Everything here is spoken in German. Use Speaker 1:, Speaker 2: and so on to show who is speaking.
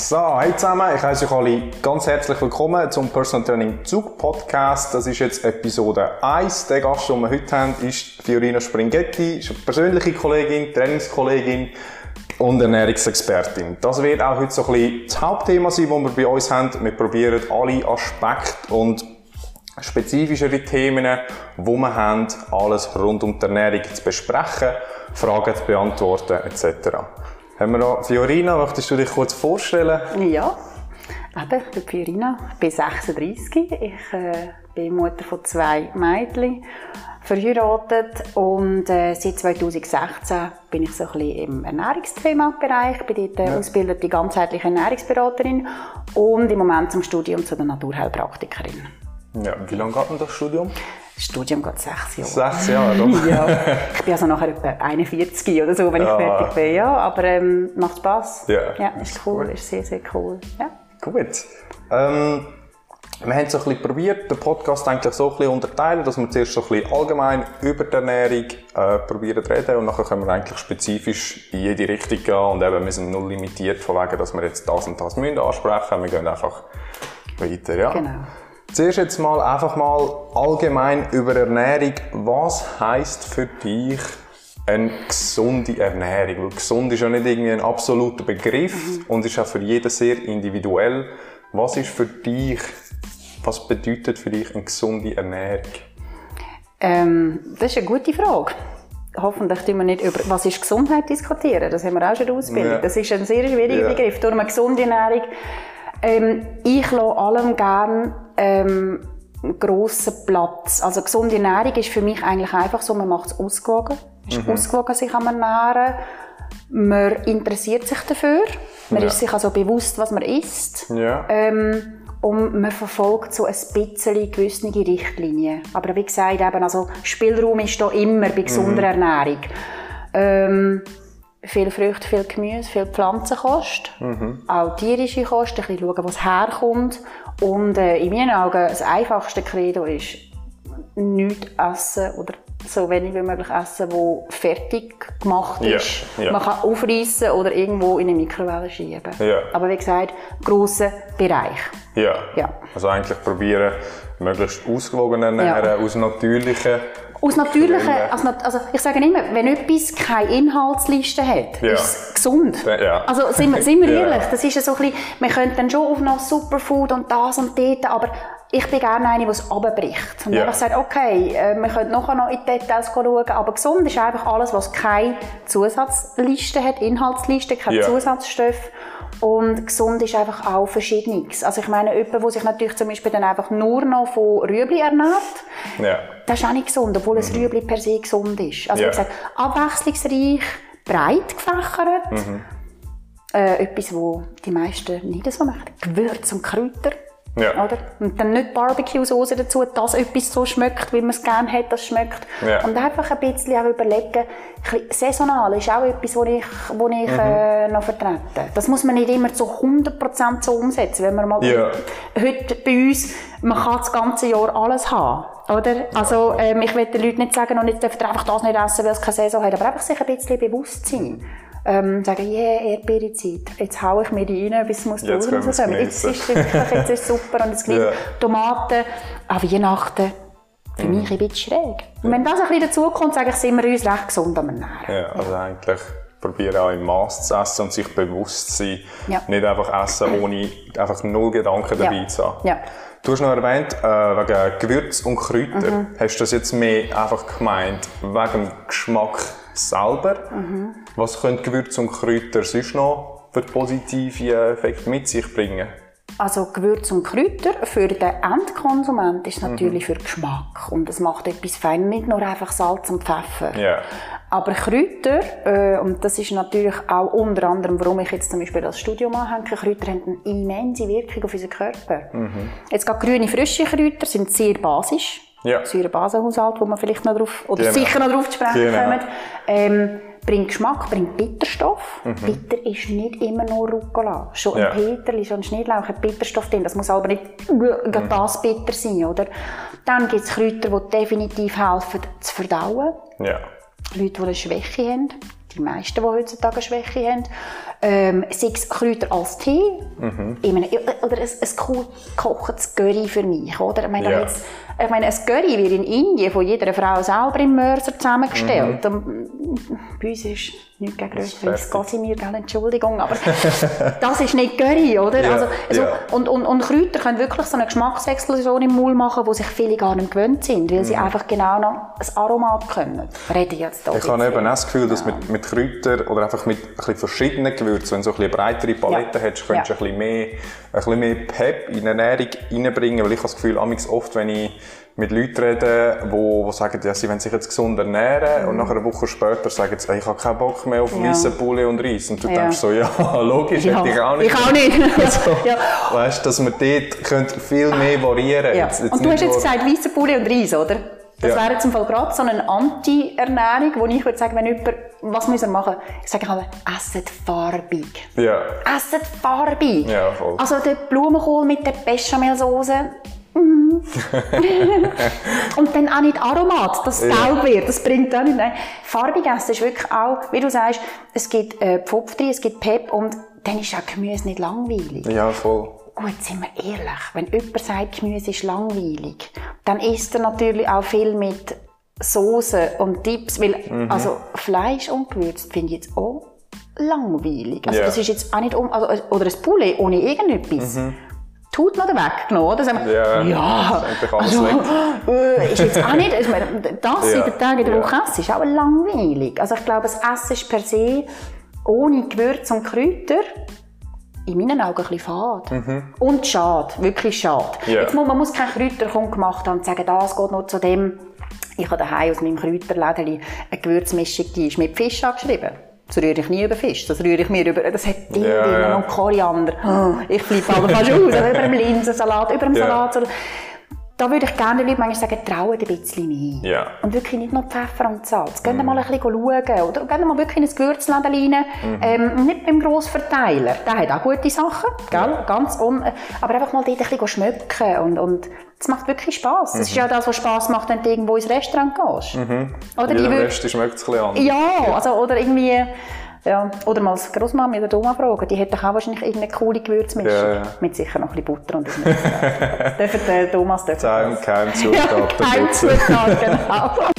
Speaker 1: So, hey zusammen, ich heiße euch alle ganz herzlich willkommen zum Personal Training Zug Podcast. Das ist jetzt Episode 1. Der Gast, den wir heute haben, ist Fiorina Springhetti, ist eine persönliche Kollegin, Trainingskollegin und Ernährungsexpertin. Das wird auch heute so ein bisschen das Hauptthema sein, das wir bei uns haben. Wir probieren alle Aspekte und spezifischere Themen, die wir haben, alles rund um die Ernährung zu besprechen, Fragen zu beantworten etc. Haben wir noch Fiorina, möchtest du dich kurz vorstellen?
Speaker 2: Ja, eben, ich bin Fiorina, ich bin 36, ich äh, bin Mutter von zwei Mädchen, verheiratet und äh, seit 2016 bin ich so ein bisschen im Ernährungsthema-Bereich, bin dort äh, ja. ausgebildete ganzheitliche Ernährungsberaterin und im Moment zum Studium zu der Naturheilpraktikerin.
Speaker 1: Ja, wie lange geht denn das Studium?
Speaker 2: Studium geht sechs Jahre.
Speaker 1: Sechs Jahre, doch.
Speaker 2: ja. Ich bin also nachher etwa 41 oder so, wenn ja. ich fertig bin. Ja, aber ähm, macht Spass. Ja, ja ist cool, gut. ist sehr, sehr cool. Ja.
Speaker 1: Gut. Ähm, wir haben so ein bisschen probiert, den Podcast eigentlich so ein bisschen unterteilen, dass wir zuerst so ein bisschen allgemein über die Ernährung äh, probieren zu reden und nachher können wir eigentlich spezifisch in jede Richtung gehen und eben, wir sind null limitiert von wegen, dass wir jetzt das und das müssen ansprechen. Wir gehen einfach weiter, ja.
Speaker 2: Genau.
Speaker 1: Zuerst jetzt mal einfach mal allgemein über Ernährung. Was heißt für dich eine gesunde Ernährung? Weil gesund ist ja nicht irgendwie ein absoluter Begriff mhm. und ist auch für jeden sehr individuell. Was ist für dich, was bedeutet für dich eine gesunde Ernährung?
Speaker 2: Ähm, das ist eine gute Frage. Hoffentlich tun wir nicht über was ist Gesundheit diskutieren. Das haben wir auch schon in der Ausbildung. Ja. Das ist ein sehr schwieriger ja. Begriff. Durch eine gesunde Ernährung ähm, ich lasse allem gerne ähm, grossen Platz. Also gesunde Ernährung ist für mich eigentlich einfach so, man macht es ausgewogen. ist mhm. ausgewogen sich am Ernähren. Man interessiert sich dafür. Man ja. ist sich also bewusst, was man isst.
Speaker 1: Ja.
Speaker 2: Ähm, und man verfolgt so ein bisschen gewisse Richtlinien. Aber wie gesagt, eben, also Spielraum ist da immer bei gesunder mhm. Ernährung. Ähm, viel Früchte, viel Gemüse, viel Pflanzenkost, mhm. auch tierische Kost, ein bisschen schauen, wo es herkommt. Und äh, in meinen Augen das einfachste Credo ist, nichts essen oder so wenig wie möglich essen, wo fertig gemacht ist.
Speaker 1: Ja, ja.
Speaker 2: Man kann aufreißen oder irgendwo in eine Mikrowelle schieben.
Speaker 1: Ja.
Speaker 2: Aber wie gesagt, grosser Bereich.
Speaker 1: Ja. ja. Also eigentlich probieren, möglichst ausgewogen ernähren, aus natürlichen
Speaker 2: aus natürlichen, also, also, ich sage immer, wenn etwas keine Inhaltsliste hat, ja. ist es gesund.
Speaker 1: Ja.
Speaker 2: Also sind wir, sind wir ehrlich, das ist so ein bisschen, wir können dann schon auf noch Superfood und das und das, aber ich bin gerne eine, die es abbricht. Und ja. einfach sagt, okay, äh, wir können nachher noch in die Details schauen, aber gesund ist einfach alles, was keine Zusatzliste hat, Inhaltsliste, kein ja. Zusatzstoff. Und gesund ist einfach auch Verschiedenes. Also ich meine, jemand, der sich natürlich zum Beispiel dann einfach nur noch von Rüebli ernährt,
Speaker 1: ja.
Speaker 2: das ist auch nicht gesund, obwohl ein mhm. Rüebli per se gesund ist. Also ja. wie gesagt, abwechslungsreich, breit gefächert. Mhm. Äh, etwas, wo die meisten nicht so machen. Gewürz und Kräuter.
Speaker 1: Ja.
Speaker 2: Oder? Und dann nicht Barbecue-Soße dazu, dass etwas so schmeckt, wie man es gerne hat, das schmeckt.
Speaker 1: Ja.
Speaker 2: Und einfach ein bisschen auch überlegen, saisonal ist auch etwas, was ich, wo ich mhm. äh, noch vertrete. Das muss man nicht immer zu 100% so umsetzen. Wenn man mal
Speaker 1: ja.
Speaker 2: heute bei uns, man kann das ganze Jahr alles haben. Oder? Also, ähm, ich will den Leuten nicht sagen, und jetzt dürft ihr einfach das nicht essen, weil es keine Saison hat, aber einfach sich ein bisschen bewusst sein ähm, sagen, yeah, Erdbeerezeit, jetzt haue ich mir die rein, bis es muss
Speaker 1: jetzt
Speaker 2: rauskommen. Jetzt ist es wirklich, jetzt ist super und es gibt ja. Tomaten an Weihnachten. Für mhm. mich ein bisschen schräg. Und wenn das ein bisschen dazukommt, sage ich, sind wir uns recht gesund am Ernähren.
Speaker 1: Ja, also eigentlich probieren auch im Maß zu essen und sich bewusst zu sein.
Speaker 2: Ja.
Speaker 1: Nicht einfach essen, ohne einfach null Gedanken dabei
Speaker 2: ja.
Speaker 1: zu haben.
Speaker 2: Ja.
Speaker 1: Du hast noch erwähnt, äh, wegen Gewürz und Kräuter. Mhm. Hast du das jetzt mehr einfach gemeint, wegen dem Geschmack selber?
Speaker 2: Mhm.
Speaker 1: Was können Gewürze und Kräuter sonst noch für positive Effekte mit sich bringen?
Speaker 2: Also Gewürze und Kräuter für den Endkonsument ist natürlich mhm. für Geschmack und es macht etwas fein, nicht nur einfach Salz und Pfeffer.
Speaker 1: Yeah.
Speaker 2: Aber Kräuter, äh, und das ist natürlich auch unter anderem, warum ich jetzt zum Beispiel das Studium anhänge, Kräuter haben eine immense Wirkung auf unseren Körper.
Speaker 1: Mhm.
Speaker 2: Jetzt gerade grüne, frische Kräuter sind sehr basisch.
Speaker 1: Ja.
Speaker 2: Säurebasenhaushalt, wo man vielleicht noch drauf, oder
Speaker 1: genau.
Speaker 2: sicher noch drauf zu sprechen
Speaker 1: genau.
Speaker 2: kommen. Ähm, bringt Geschmack, bringt Bitterstoff.
Speaker 1: Mhm.
Speaker 2: Bitter ist nicht immer nur Rucola. Schon
Speaker 1: Ja.
Speaker 2: ein Peterli, schon ein Schnittlauch hat Bitterstoff drin. Das muss aber nicht
Speaker 1: Mhm.
Speaker 2: das bitter sein, oder? Dann gibt es Kräuter, die definitiv helfen zu verdauen.
Speaker 1: Ja.
Speaker 2: Leute, die eine Schwäche haben. Die meisten, die heutzutage eine Schwäche haben. Ähm, sei es Kräuter als Tee, mhm. meine, oder ein, ein cool gekochtes Curry für mich, oder? Ich meine, ja. jetzt, ich meine, ein Curry wird in Indien von jeder Frau selber im Mörser zusammengestellt. Mhm. Und bei uns ist nicht gegen Röstfleisch, Casimir, gell, Entschuldigung, aber das ist nicht Curry, oder? Ja, also, also, ja. und, und, und Kräuter können wirklich so eine Geschmacksexplosion im Mund machen, wo sich viele gar nicht gewöhnt sind, weil mhm. sie einfach genau noch ein Aromat können.
Speaker 1: Rede jetzt da Ich habe eben auch das Gefühl, dass mit, mit Kräutern oder einfach mit ein bisschen verschiedenen Gewürzen, wenn du so eine breitere Palette ja. hättest, könntest du ein bisschen mehr, ein bisschen mehr Pep in die Ernährung reinbringen, weil ich habe das Gefühl, oft, wenn ich mit Leuten reden, die, sagen, ja, sie wollen sich jetzt gesund ernähren mhm. und nach einer Woche später sagen sie, ich habe keinen Bock mehr auf ja. weißen Poulet und Reis. Und du ja. denkst so, ja, logisch, ja. hätte ich auch nicht.
Speaker 2: Ich auch nicht.
Speaker 1: also, ja. Weißt, dass man dort viel mehr variieren
Speaker 2: ja. Jetzt, jetzt Und du hast jetzt gesagt, weißen Poulet und Reis, oder? Das ja. wäre zum Fall gerade so eine Anti-Ernährung, wo ich würde sagen, wenn jemand, was muss er machen? Ich sage aber, esset farbig.
Speaker 1: Ja.
Speaker 2: Esset farbig.
Speaker 1: Ja, voll.
Speaker 2: Also der Blumenkohl mit der Bechamelsoße, Mhm. und dann auch nicht Aromat, das ja. gelb wird, das bringt auch nicht. Nein. Farbig essen ist wirklich auch, wie du sagst, es gibt äh, Pfupf drin, es gibt Pep und dann ist auch Gemüse nicht langweilig.
Speaker 1: Ja, voll.
Speaker 2: Gut, sind wir ehrlich, wenn jemand sagt, Gemüse ist langweilig, dann isst er natürlich auch viel mit Soßen und Dips, weil mhm. also Fleisch ungewürzt finde ich jetzt auch langweilig. Also yeah. das ist jetzt auch nicht um, also, oder ein Poulet ohne irgendetwas. Mhm tut noch weggenommen, oder? Sagen
Speaker 1: wir, ja,
Speaker 2: ja also, äh, ist jetzt auch nicht, also, das ja, sieben Tage in der Woche essen, ist auch langweilig. Also ich glaube, das Essen ist per se ohne Gewürze und Kräuter in meinen Augen ein bisschen fad. Mhm. Und schade, wirklich schade. Yeah. Jetzt muss, man muss keine Kräuter gemacht haben und sagen, das geht nur zu dem. Ich habe daheim aus meinem Kräuterlädeli eine Gewürzmischung, die ist mit Fisch angeschrieben. Das rühre ich nie über Fisch, das rühre ich mir über, das hat Dill ja, ja. und Koriander. Oh, ich flippe aber fast aus, über einem Linsensalat, über ja. Salat. Da würde ich gerne den Leuten manchmal sagen, trauen ein bisschen mehr.
Speaker 1: Ja.
Speaker 2: Und wirklich nicht nur Pfeffer und Salz. Gehen mm. mal ein bisschen schauen. Oder gehen mal wirklich in ein Gewürzladen rein. Mm. Ähm, nicht beim Grossverteiler. Der hat auch gute Sachen. Gell? Ja. Ganz un aber einfach mal dort ein bisschen schmecken. Und, und es macht wirklich Spass. Mhm. Das ist ja das, was Spass macht, wenn du irgendwo ins Restaurant gehst.
Speaker 1: Mhm. Oder die Rest schmeckt es ein bisschen anders.
Speaker 2: Ja, also, oder irgendwie... Ja, oder mal als Großmama oder Oma fragen, die hätte auch wahrscheinlich irgendeine coole Gewürzmischung. Ja, ja. Mit sicher noch ein bisschen Butter und das Dürfen der Thomas dürfen
Speaker 1: Kein, kein Zutat.
Speaker 2: Kein Zutat, genau.